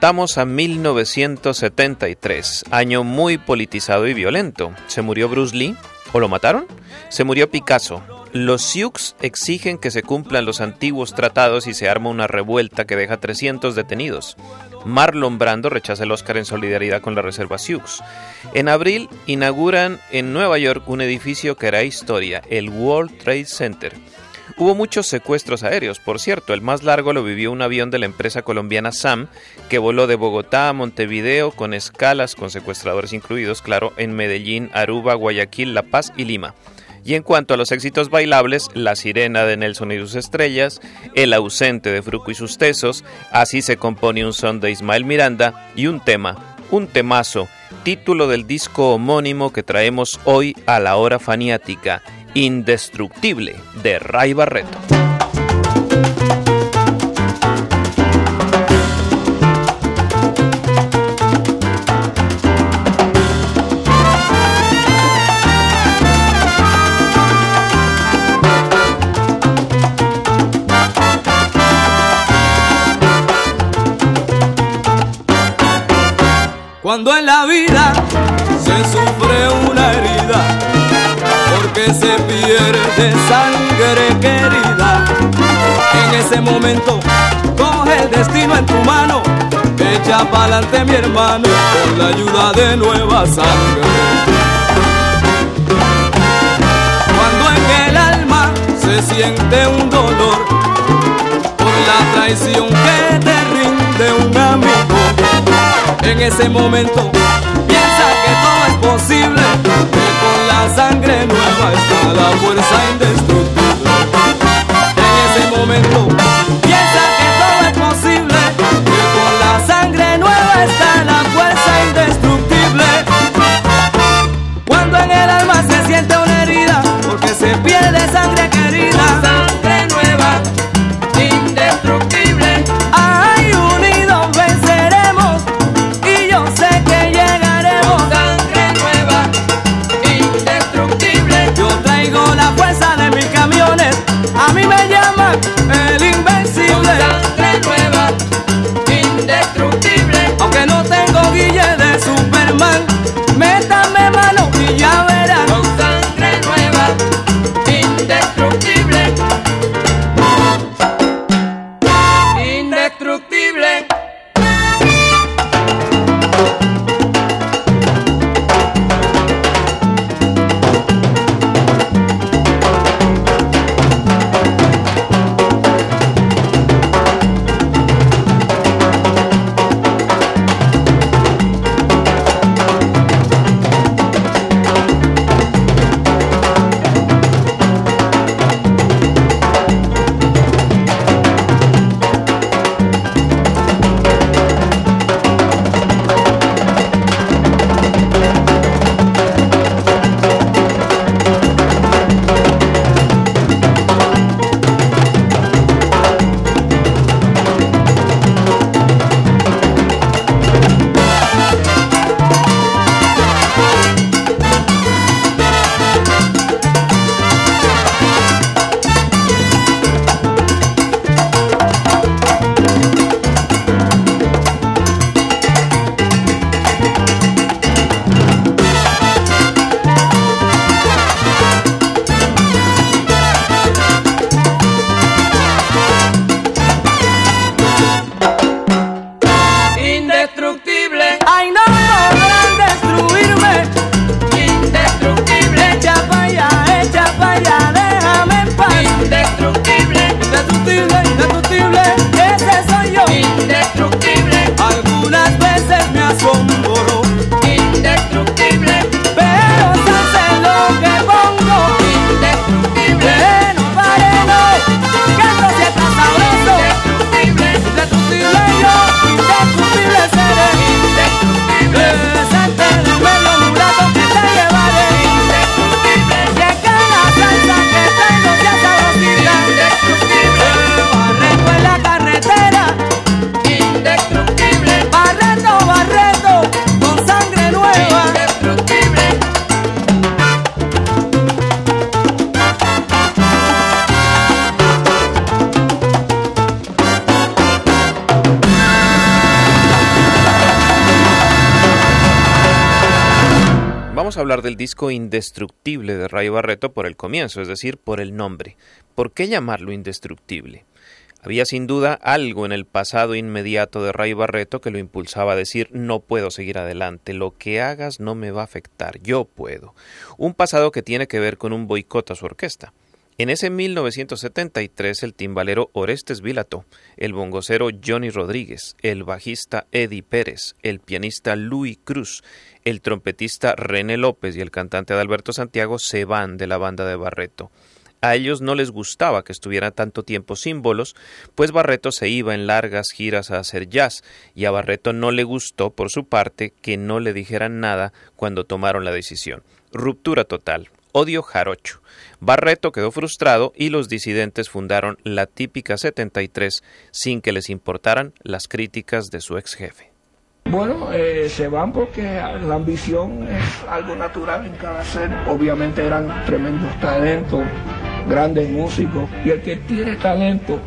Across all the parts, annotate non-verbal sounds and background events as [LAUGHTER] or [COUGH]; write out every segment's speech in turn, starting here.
Remontamos a 1973, año muy politizado y violento. ¿Se murió Bruce Lee? ¿O lo mataron? Se murió Picasso. Los Sioux exigen que se cumplan los antiguos tratados y se arma una revuelta que deja 300 detenidos. Marlon Brando rechaza el Oscar en solidaridad con la Reserva Sioux. En abril inauguran en Nueva York un edificio que hará historia, el World Trade Center. Hubo muchos secuestros aéreos, por cierto, el más largo lo vivió un avión de la empresa colombiana SAM, que voló de Bogotá a Montevideo con escalas con secuestradores incluidos, claro, en Medellín, Aruba, Guayaquil, La Paz y Lima. Y en cuanto a los éxitos bailables, La Sirena de Nelson y sus estrellas, El ausente de Fruco y sus tesos, Así se compone un son de Ismael Miranda y un tema, un temazo, título del disco homónimo que traemos hoy a la hora faniática, Indestructible de Ray Barreto. Cuando en la vida se pierde sangre querida, en ese momento coge el destino en tu mano, echa pa'lante mi hermano, con la ayuda de nueva sangre. Cuando en el alma se siente un dolor, por la traición que te rinde un amigo, en ese momento sangre nueva está la fuerza indestructible. En ese momento piensa que todo es posible, con la sangre nueva está la fuerza indestructible. Cuando en el alma se siente una herida, porque se pierde sangre querida, hablar del disco indestructible de Ray Barreto por el comienzo, es decir, por el nombre. ¿Por qué llamarlo indestructible? Había sin duda algo en el pasado inmediato de Ray Barreto que lo impulsaba a decir no puedo seguir adelante, lo que hagas no me va a afectar, yo puedo. Un pasado que tiene que ver con un boicot a su orquesta. En ese 1973 el timbalero Orestes Vilato, el bongocero Johnny Rodríguez, el bajista Eddie Pérez, el pianista Louis Cruz, el trompetista René López y el cantante Adalberto Santiago se van de la banda de Barreto. A ellos no les gustaba que estuviera tanto tiempo sin bolos, pues Barreto se iba en largas giras a hacer jazz, y a Barreto no le gustó, por su parte, que no le dijeran nada cuando tomaron la decisión. Ruptura total, odio jarocho. Barreto quedó frustrado y los disidentes fundaron la típica 73 sin que les importaran las críticas de su ex jefe. Bueno, eh, se van porque la ambición es algo natural en cada ser. Obviamente eran tremendos talentos, grandes músicos. Y el que tiene talento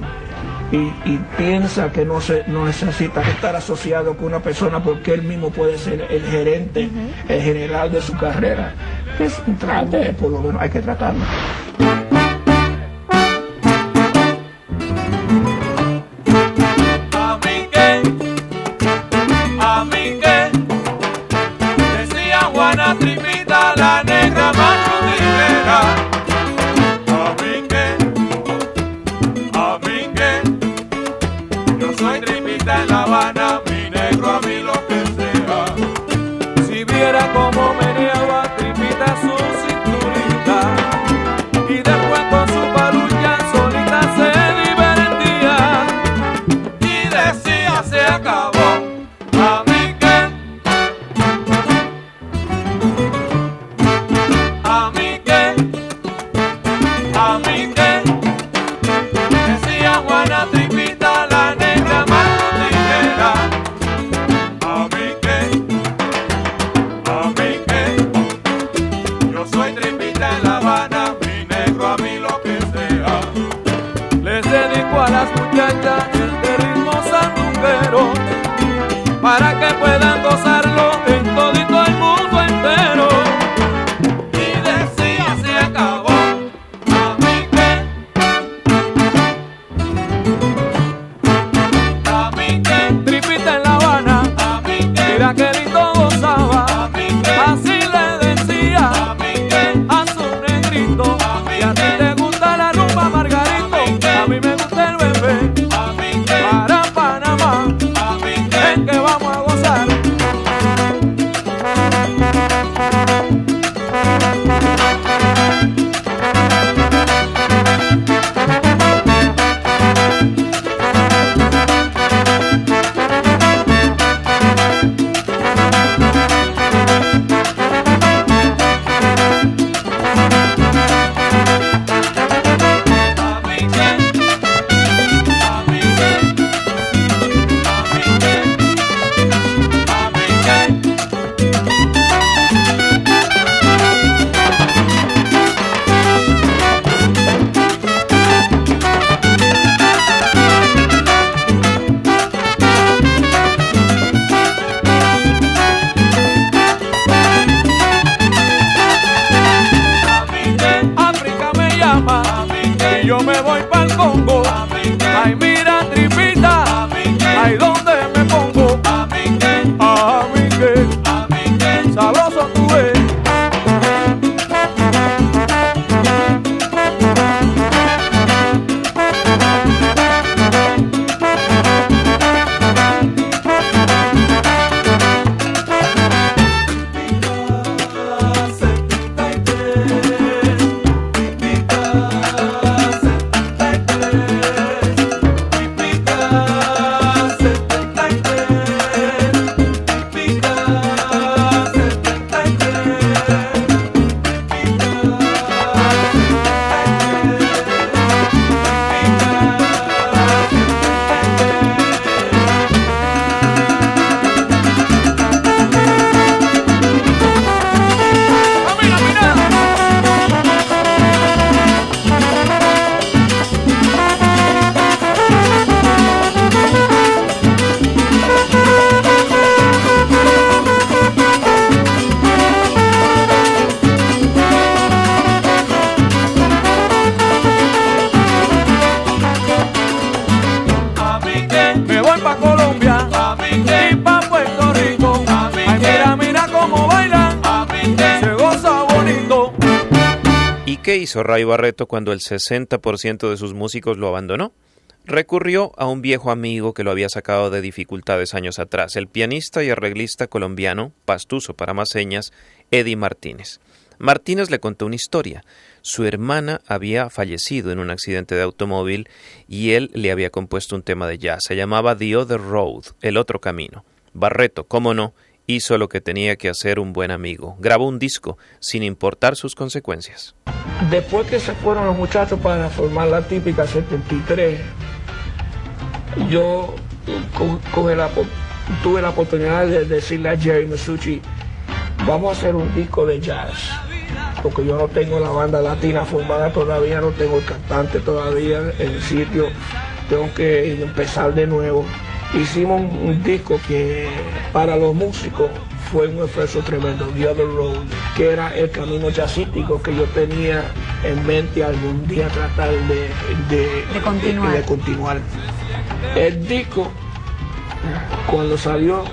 y, piensa que no, se, no necesita estar asociado con una persona porque él mismo puede ser el gerente, el general de su carrera, pues trate, por lo menos hay que tratarlo. Hizo Ray Barreto cuando el 60% de sus músicos lo abandonó? Recurrió a un viejo amigo que lo había sacado de dificultades años atrás, el pianista y arreglista colombiano, pastuso para más señas, Eddie Martínez. Martínez le contó una historia. Su hermana había fallecido en un accidente de automóvil y él le había compuesto un tema de jazz. Se llamaba The Other Road, el otro camino. Barreto, cómo no, hizo lo que tenía que hacer un buen amigo. Grabó un disco sin importar sus consecuencias. Después que se fueron los muchachos para formar la típica 73, yo tuve la oportunidad de decirle a Jerry Masucci, vamos a hacer un disco de jazz, porque yo no tengo la banda latina formada todavía, no tengo el cantante todavía en el sitio, tengo que empezar de nuevo. Hicimos un disco que para los músicos fue un esfuerzo tremendo, The Other Road, que era el camino jazzístico que yo tenía en mente algún día tratar de, de, continuar. de continuar. El disco, cuando salió,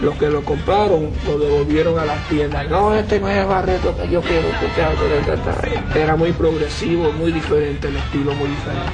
los que lo compraron lo devolvieron a las tiendas. No, este no es el Barreto que yo quiero escuchar. Era muy progresivo, muy diferente, el estilo muy diferente.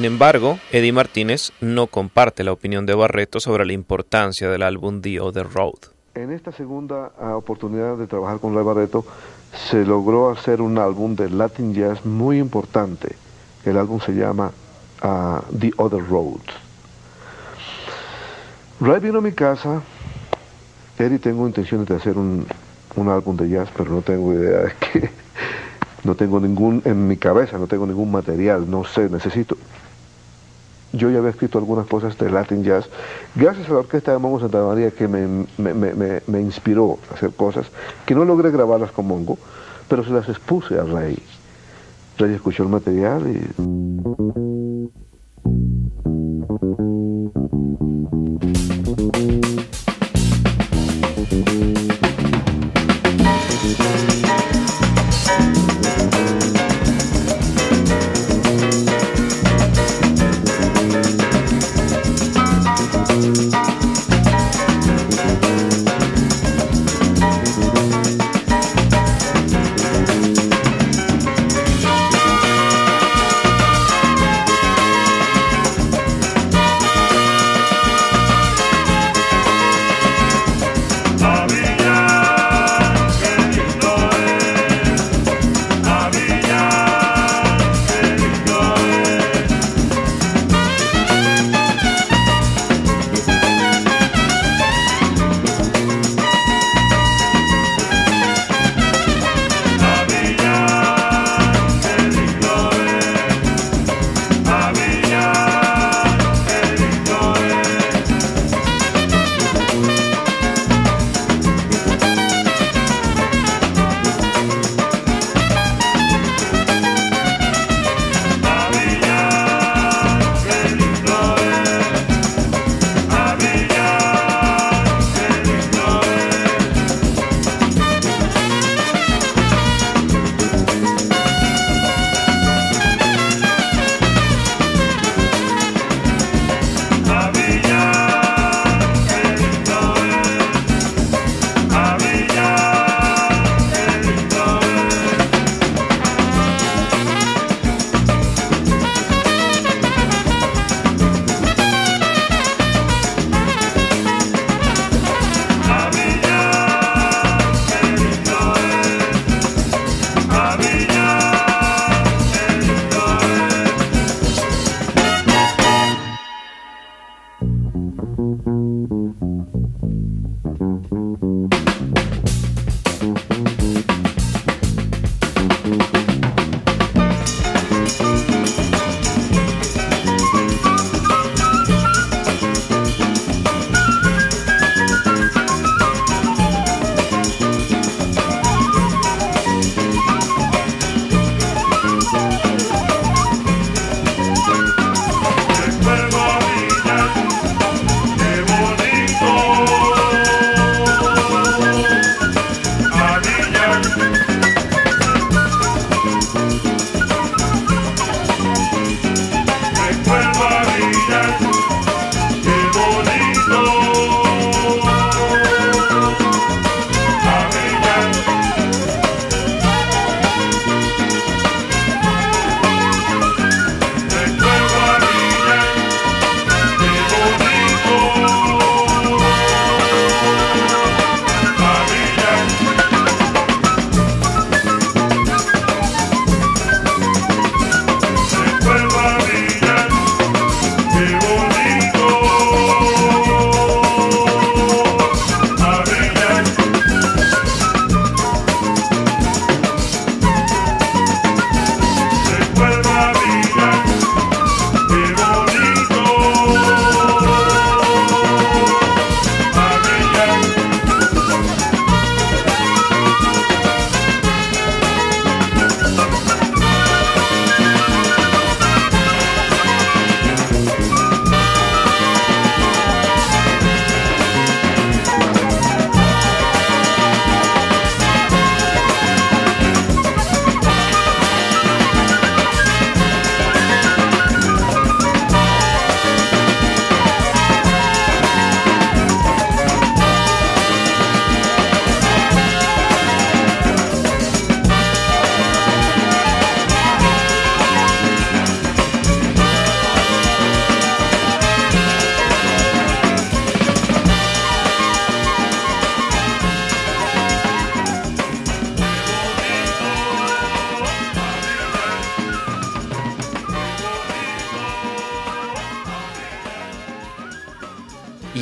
Sin embargo, Eddie Martínez no comparte la opinión de Barreto sobre la importancia del álbum The Other Road. En esta segunda ah, oportunidad de trabajar con Ray Barreto, se logró hacer un álbum de Latin Jazz muy importante. El álbum se llama ah, The Other Road. Ray vino a mi casa. Eddie, tengo intenciones de hacer un, un álbum de jazz, pero no tengo idea de qué. [LAUGHS] No tengo ningún, en mi cabeza no tengo ningún material, no sé, necesito. Yo ya había escrito algunas cosas de Latin Jazz, gracias a la orquesta de Mongo Santa María que me, me, me, inspiró a hacer cosas que no logré grabarlas con Mongo, pero se las expuse a Rey. Rey escuchó el material y...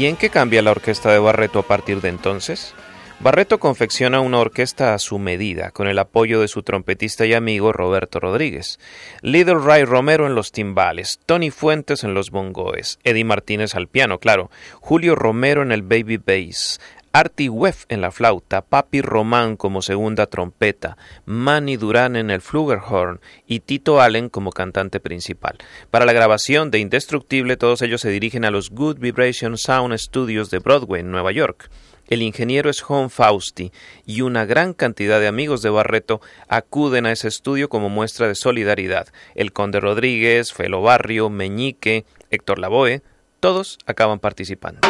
¿Y en qué cambia la orquesta de Barreto a partir de entonces? Barreto confecciona una orquesta a su medida, con el apoyo de su trompetista y amigo Roberto Rodríguez. Little Ray Romero en los timbales, Tony Fuentes en los bongoes, Eddie Martínez al piano, claro, Julio Romero en el baby bass, Artie Weff en la flauta, Papi Román como segunda trompeta, Manny Durán en el flugelhorn y Tito Allen como cantante principal. Para la grabación de Indestructible todos ellos se dirigen a los Good Vibration Sound Studios de Broadway en Nueva York. El ingeniero es John Fausti y una gran cantidad de amigos de Barreto acuden a ese estudio como muestra de solidaridad. El Conde Rodríguez, Felo Barrio, Meñique, Héctor Lavoe, todos acaban participando.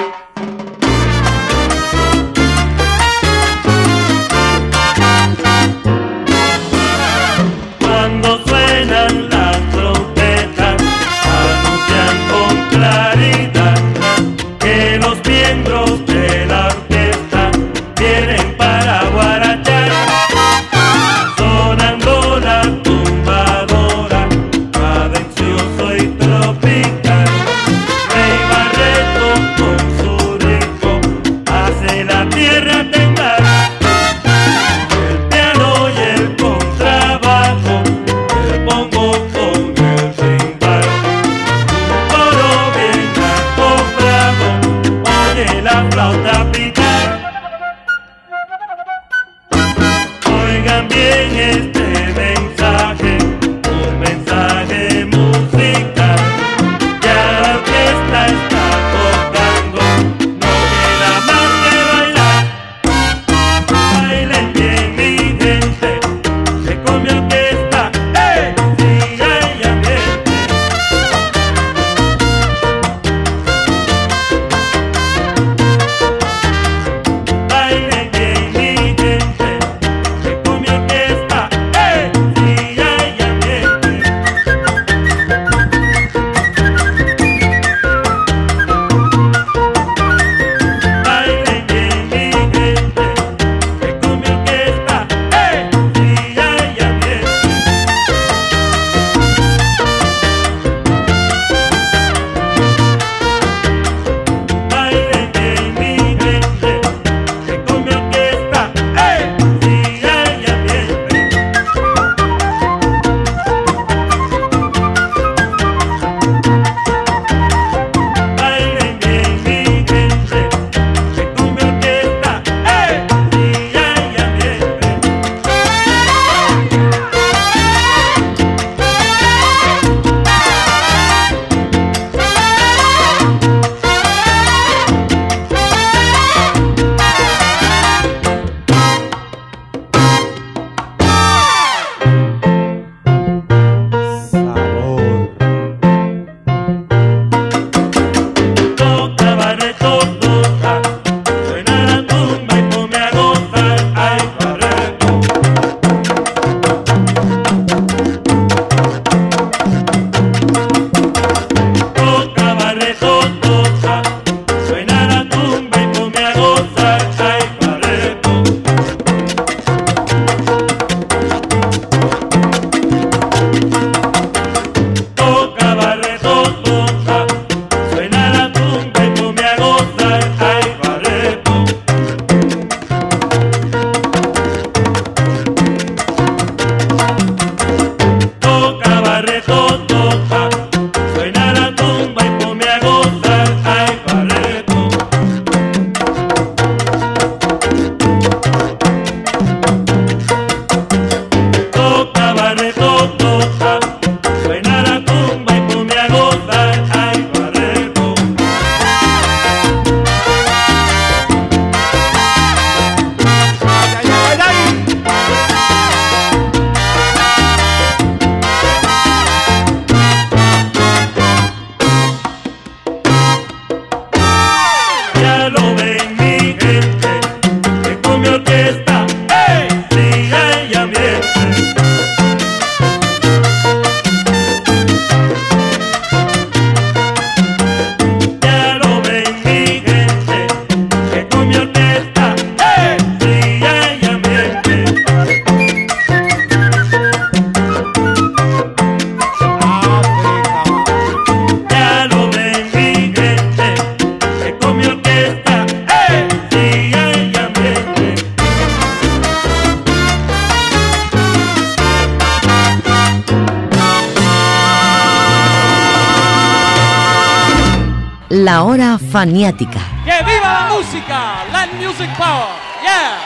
La hora faniática. ¡Que viva la música! ¡Land Music Power! ¡Yeah!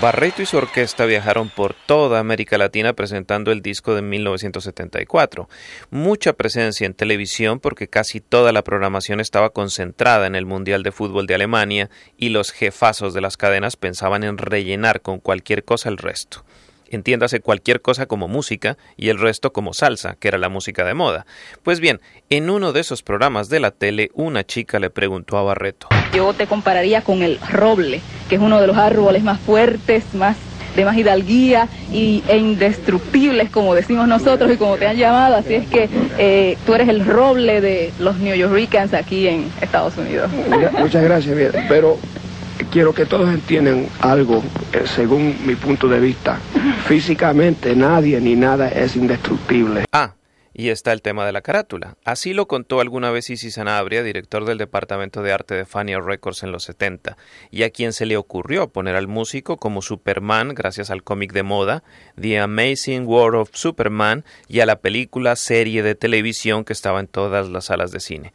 Barreto y su orquesta viajaron por toda América Latina presentando el disco de 1974. Mucha presencia en televisión porque casi toda la programación estaba concentrada en el Mundial de Fútbol de Alemania y los jefazos de las cadenas pensaban en rellenar con cualquier cosa el resto entiéndase cualquier cosa como música y el resto como salsa, que era la música de moda. Pues bien, en uno de esos programas de la tele, una chica le preguntó a Barreto. Yo te compararía con el roble, que es uno de los árboles más fuertes, más de más hidalguía y, e indestructibles, como decimos nosotros y como te han llamado. Así es que eh, tú eres el roble de los New Yorkers aquí en Estados Unidos. Muchas gracias, pero quiero que todos entiendan algo, eh, según mi punto de vista. Físicamente nadie ni nada es indestructible. Ah, y está el tema de la carátula. Así lo contó alguna vez Isi Sanabria, director del Departamento de Arte de Fania Records en los 70, y a quien se le ocurrió poner al músico como Superman gracias al cómic de moda, The Amazing World of Superman, y a la película serie de televisión que estaba en todas las salas de cine.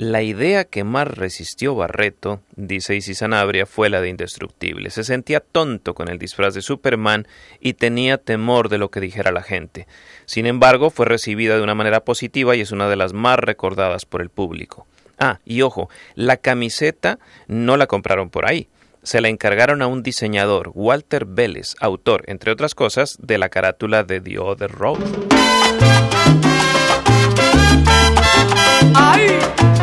La idea que más resistió Barreto, dice Isis Sanabria, fue la de Indestructible. Se sentía tonto con el disfraz de Superman y tenía temor de lo que dijera la gente. Sin embargo, fue recibida de una manera positiva y es una de las más recordadas por el público. Ah, y ojo, la camiseta no la compraron por ahí. Se la encargaron a un diseñador, Walter Vélez, autor, entre otras cosas, de la carátula de The Other Road. Llego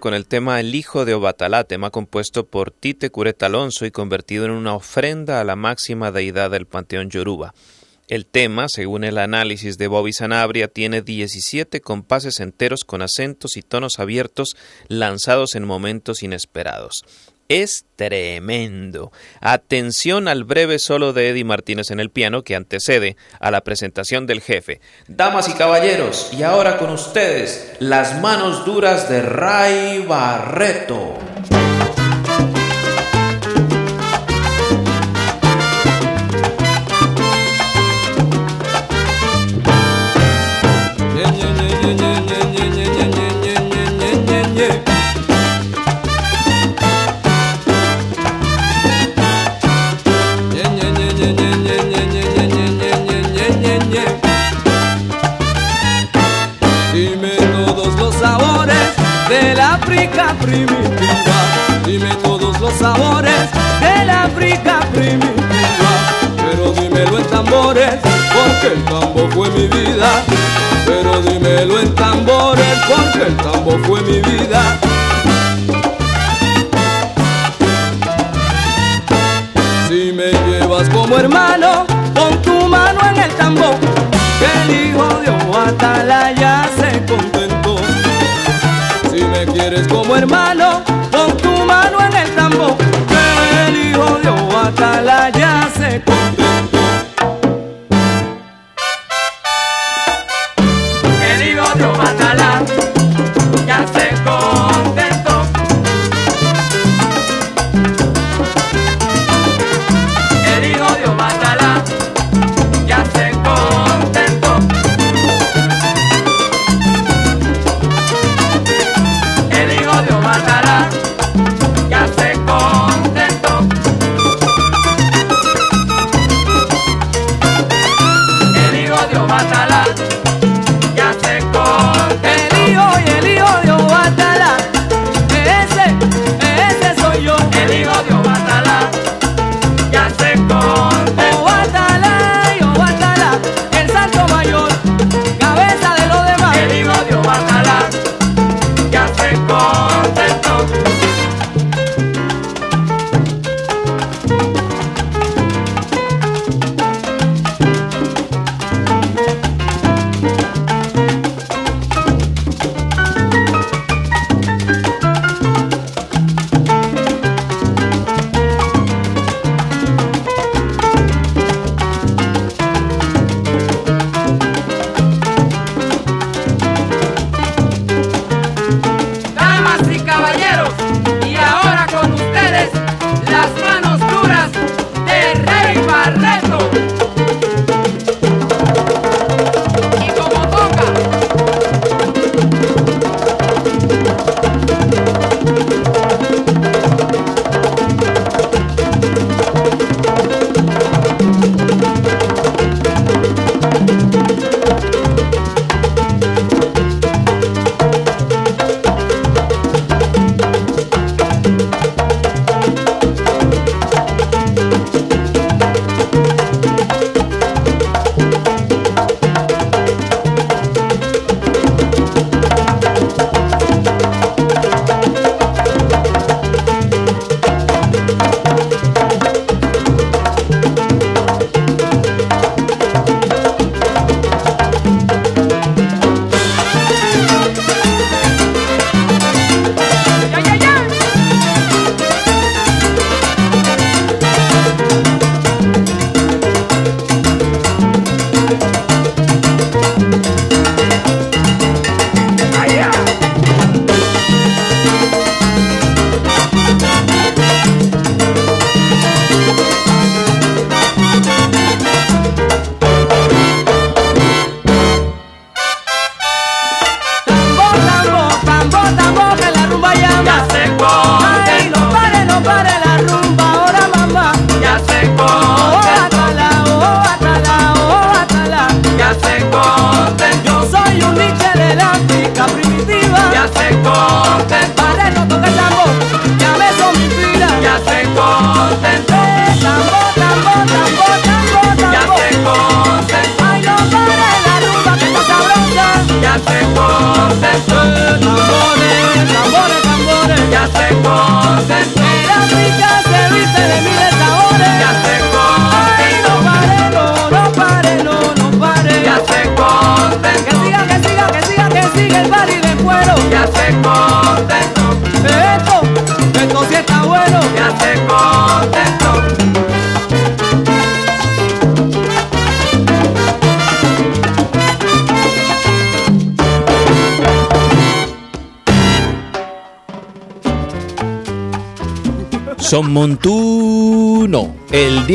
con el tema El Hijo de Obatalá, tema compuesto por Tite Cureta Alonso y convertido en una ofrenda a la máxima deidad del panteón yoruba. El tema, según el análisis de Bobby Sanabria, tiene 17 compases enteros con acentos y tonos abiertos lanzados en momentos inesperados es tremendo. Atención al breve solo de Eddie Martínez en el piano que antecede a la presentación del jefe. Damas y caballeros, y ahora con ustedes, las manos duras de Ray Barreto. África primitiva. Dime todos los sabores de la África primitiva. Pero dímelo en tambores, porque el tambo fue mi vida. Pero dímelo en tambores, porque el tambo fue mi vida. Si me llevas como hermano, pon tu mano en el tambor, que el hijo de Oatalaya se contentó quieres como hermano, pon tu mano en el tambor, el hijo de Oaxaca ya se.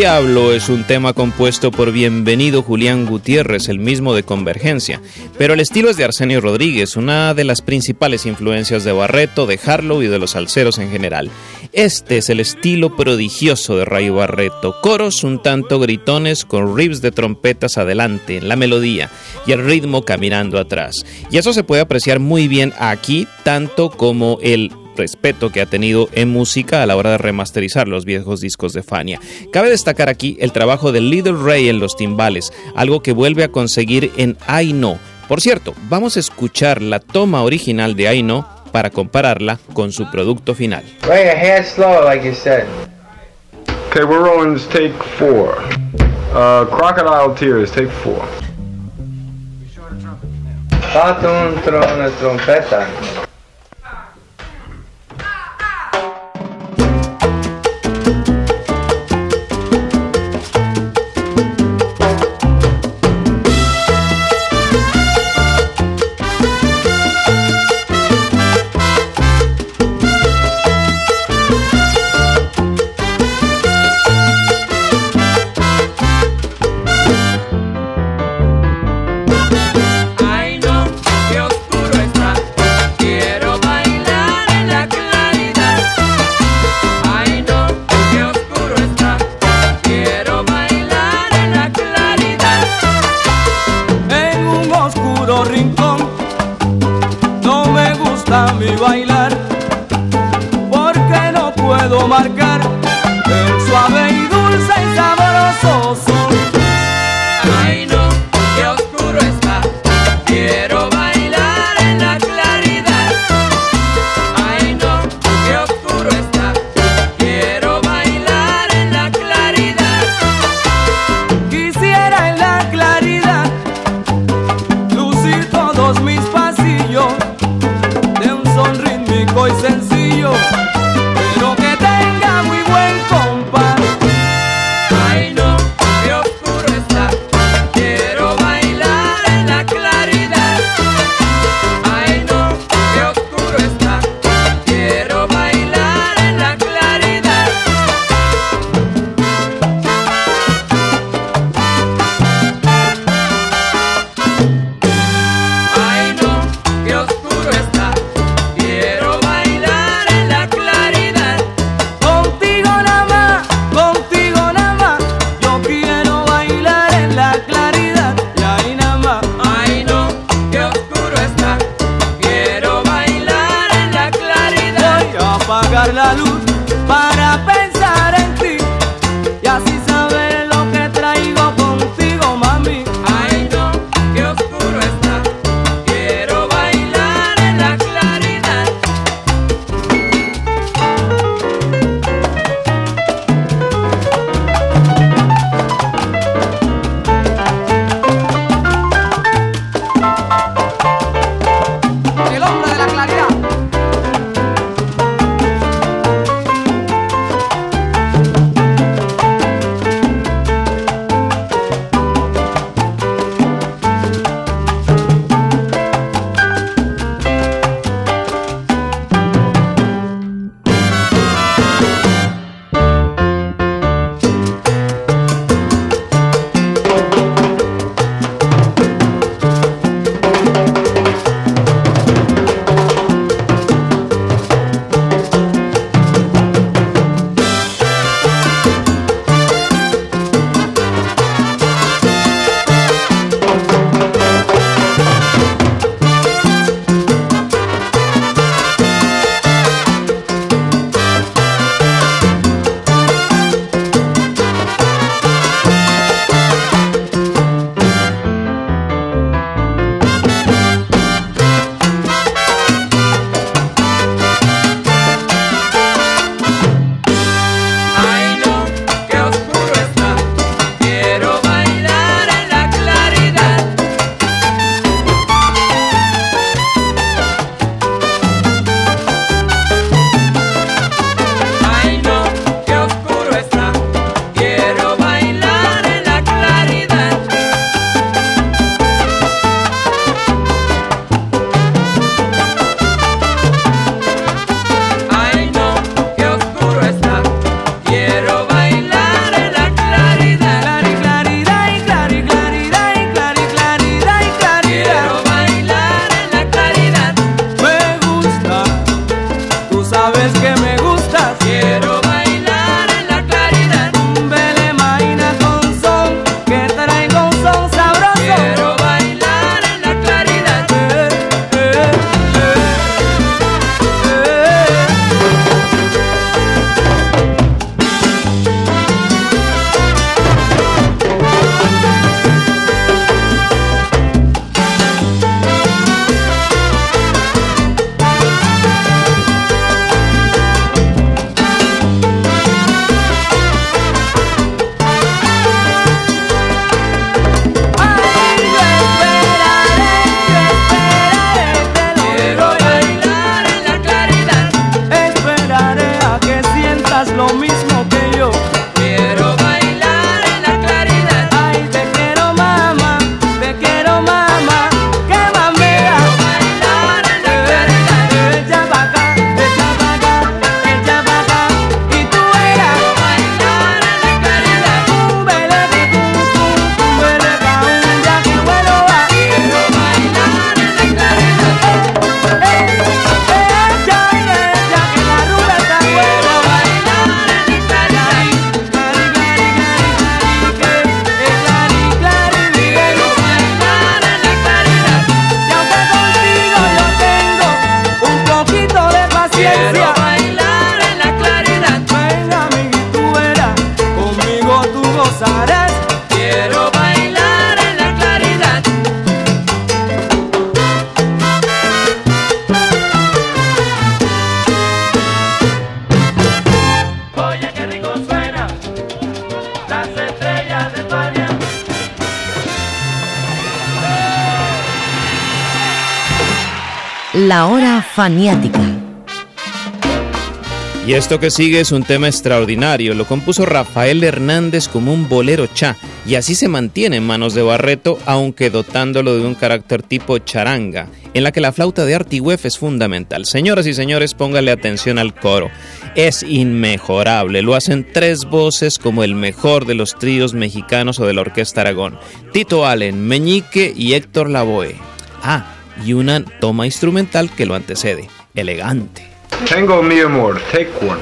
Diablo es un tema compuesto por Bienvenido Julián Gutiérrez, el mismo de Convergencia. Pero el estilo es de Arsenio Rodríguez, una de las principales influencias de Barreto, de Harlow y de los salseros en general. Este es el estilo prodigioso de Rayo Barreto. Coros un tanto gritones con riffs de trompetas adelante en la melodía y el ritmo caminando atrás. Y eso se puede apreciar muy bien aquí, tanto como el respeto que ha tenido en música a la hora de remasterizar los viejos discos de Fania. Cabe destacar aquí el trabajo de Little Ray en los timbales, algo que vuelve a conseguir en I No. Por cierto, vamos a escuchar la toma original de I No para compararla con su producto final. Ray, a hair slow, like you said. Okay, we're rolling take four. Uh, crocodile tears, take four. Falta un tro una trompeta. Hora faniática. Y esto que sigue es un tema extraordinario. Lo compuso Rafael Hernández como un bolero cha. Y así se mantiene en manos de Barreto, aunque dotándolo de un carácter tipo charanga, en la que la flauta de Artigüef es fundamental. Señoras y señores, póngale atención al coro. Es inmejorable. Lo hacen tres voces como el mejor de los tríos mexicanos o de la Orquesta Aragón. Tito Allen, Meñique y Héctor Lavoe. Ah, y una toma instrumental que lo antecede. Elegante. Tango Mi Amor, take one.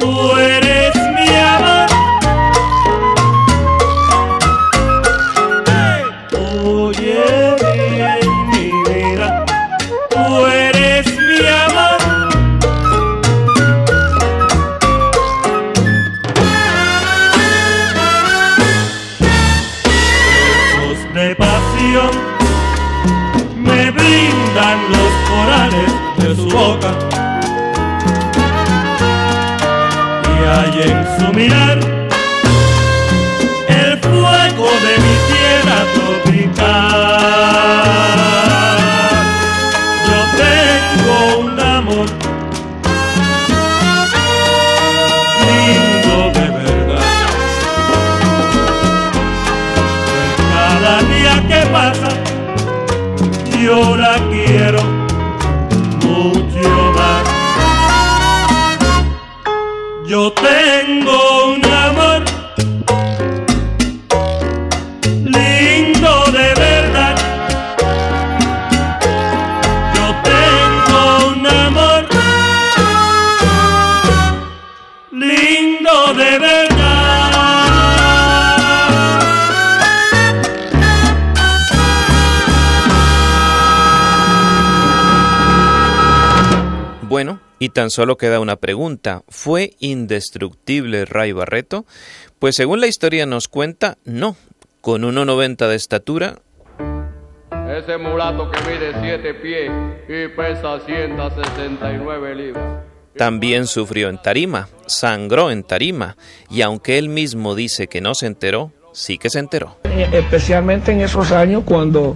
Oh. Tan solo queda una pregunta. ¿Fue indestructible Ray Barreto? Pues según la historia nos cuenta, no. Con 1,90 de estatura, Ese mulato que mide 7 pies y pesa 169 libras. también sufrió en tarima, sangró en tarima, y aunque él mismo dice que no se enteró, sí que se enteró. Especialmente en esos años cuando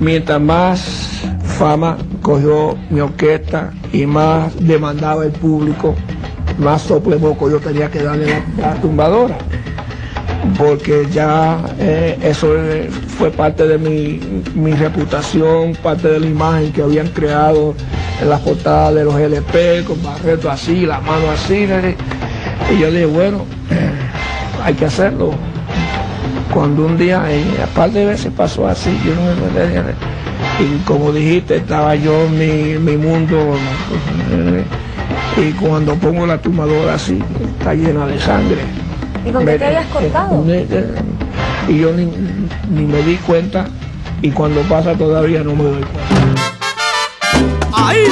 mientras más fama cogió mi orquesta y más demandaba el público, más sople boco yo tenía que darle la, la tumbadora. Porque ya eh, eso eh, fue parte de mi, mi reputación, parte de la imagen que habían creado en las portadas de los LP, con Barreto así, la mano así. Y yo dije, bueno, eh, hay que hacerlo cuando un día, y aparte de veces pasó así, yo no me y como dijiste, estaba yo en mi, mi mundo, y cuando pongo la tumbadora así, está llena de sangre. ¿Y con qué Me- te habías cortado? eh, Y yo ni, ni me di cuenta, y cuando pasa todavía no me doy cuenta. ¡Ahí!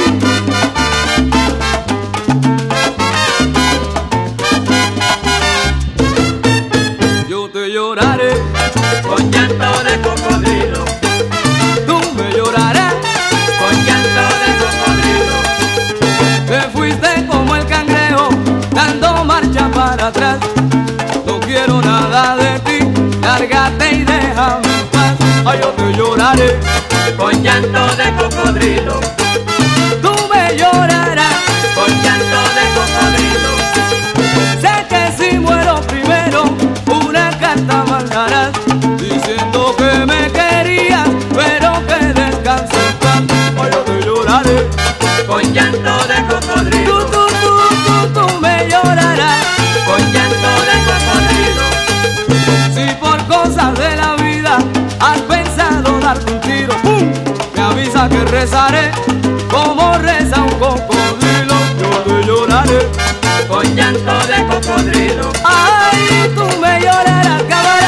Yo te lloraré con llanto de cocodrilo. Tú me llorarás con llanto de cocodrilo. Sé que si muero primero, una carta mandarás diciendo que me querías, pero que descanses yo te lloraré con llanto rezaré como reza un cocodrilo. Yo te lloraré con llanto de cocodrilo. Ay, tú me llorarás, camarada,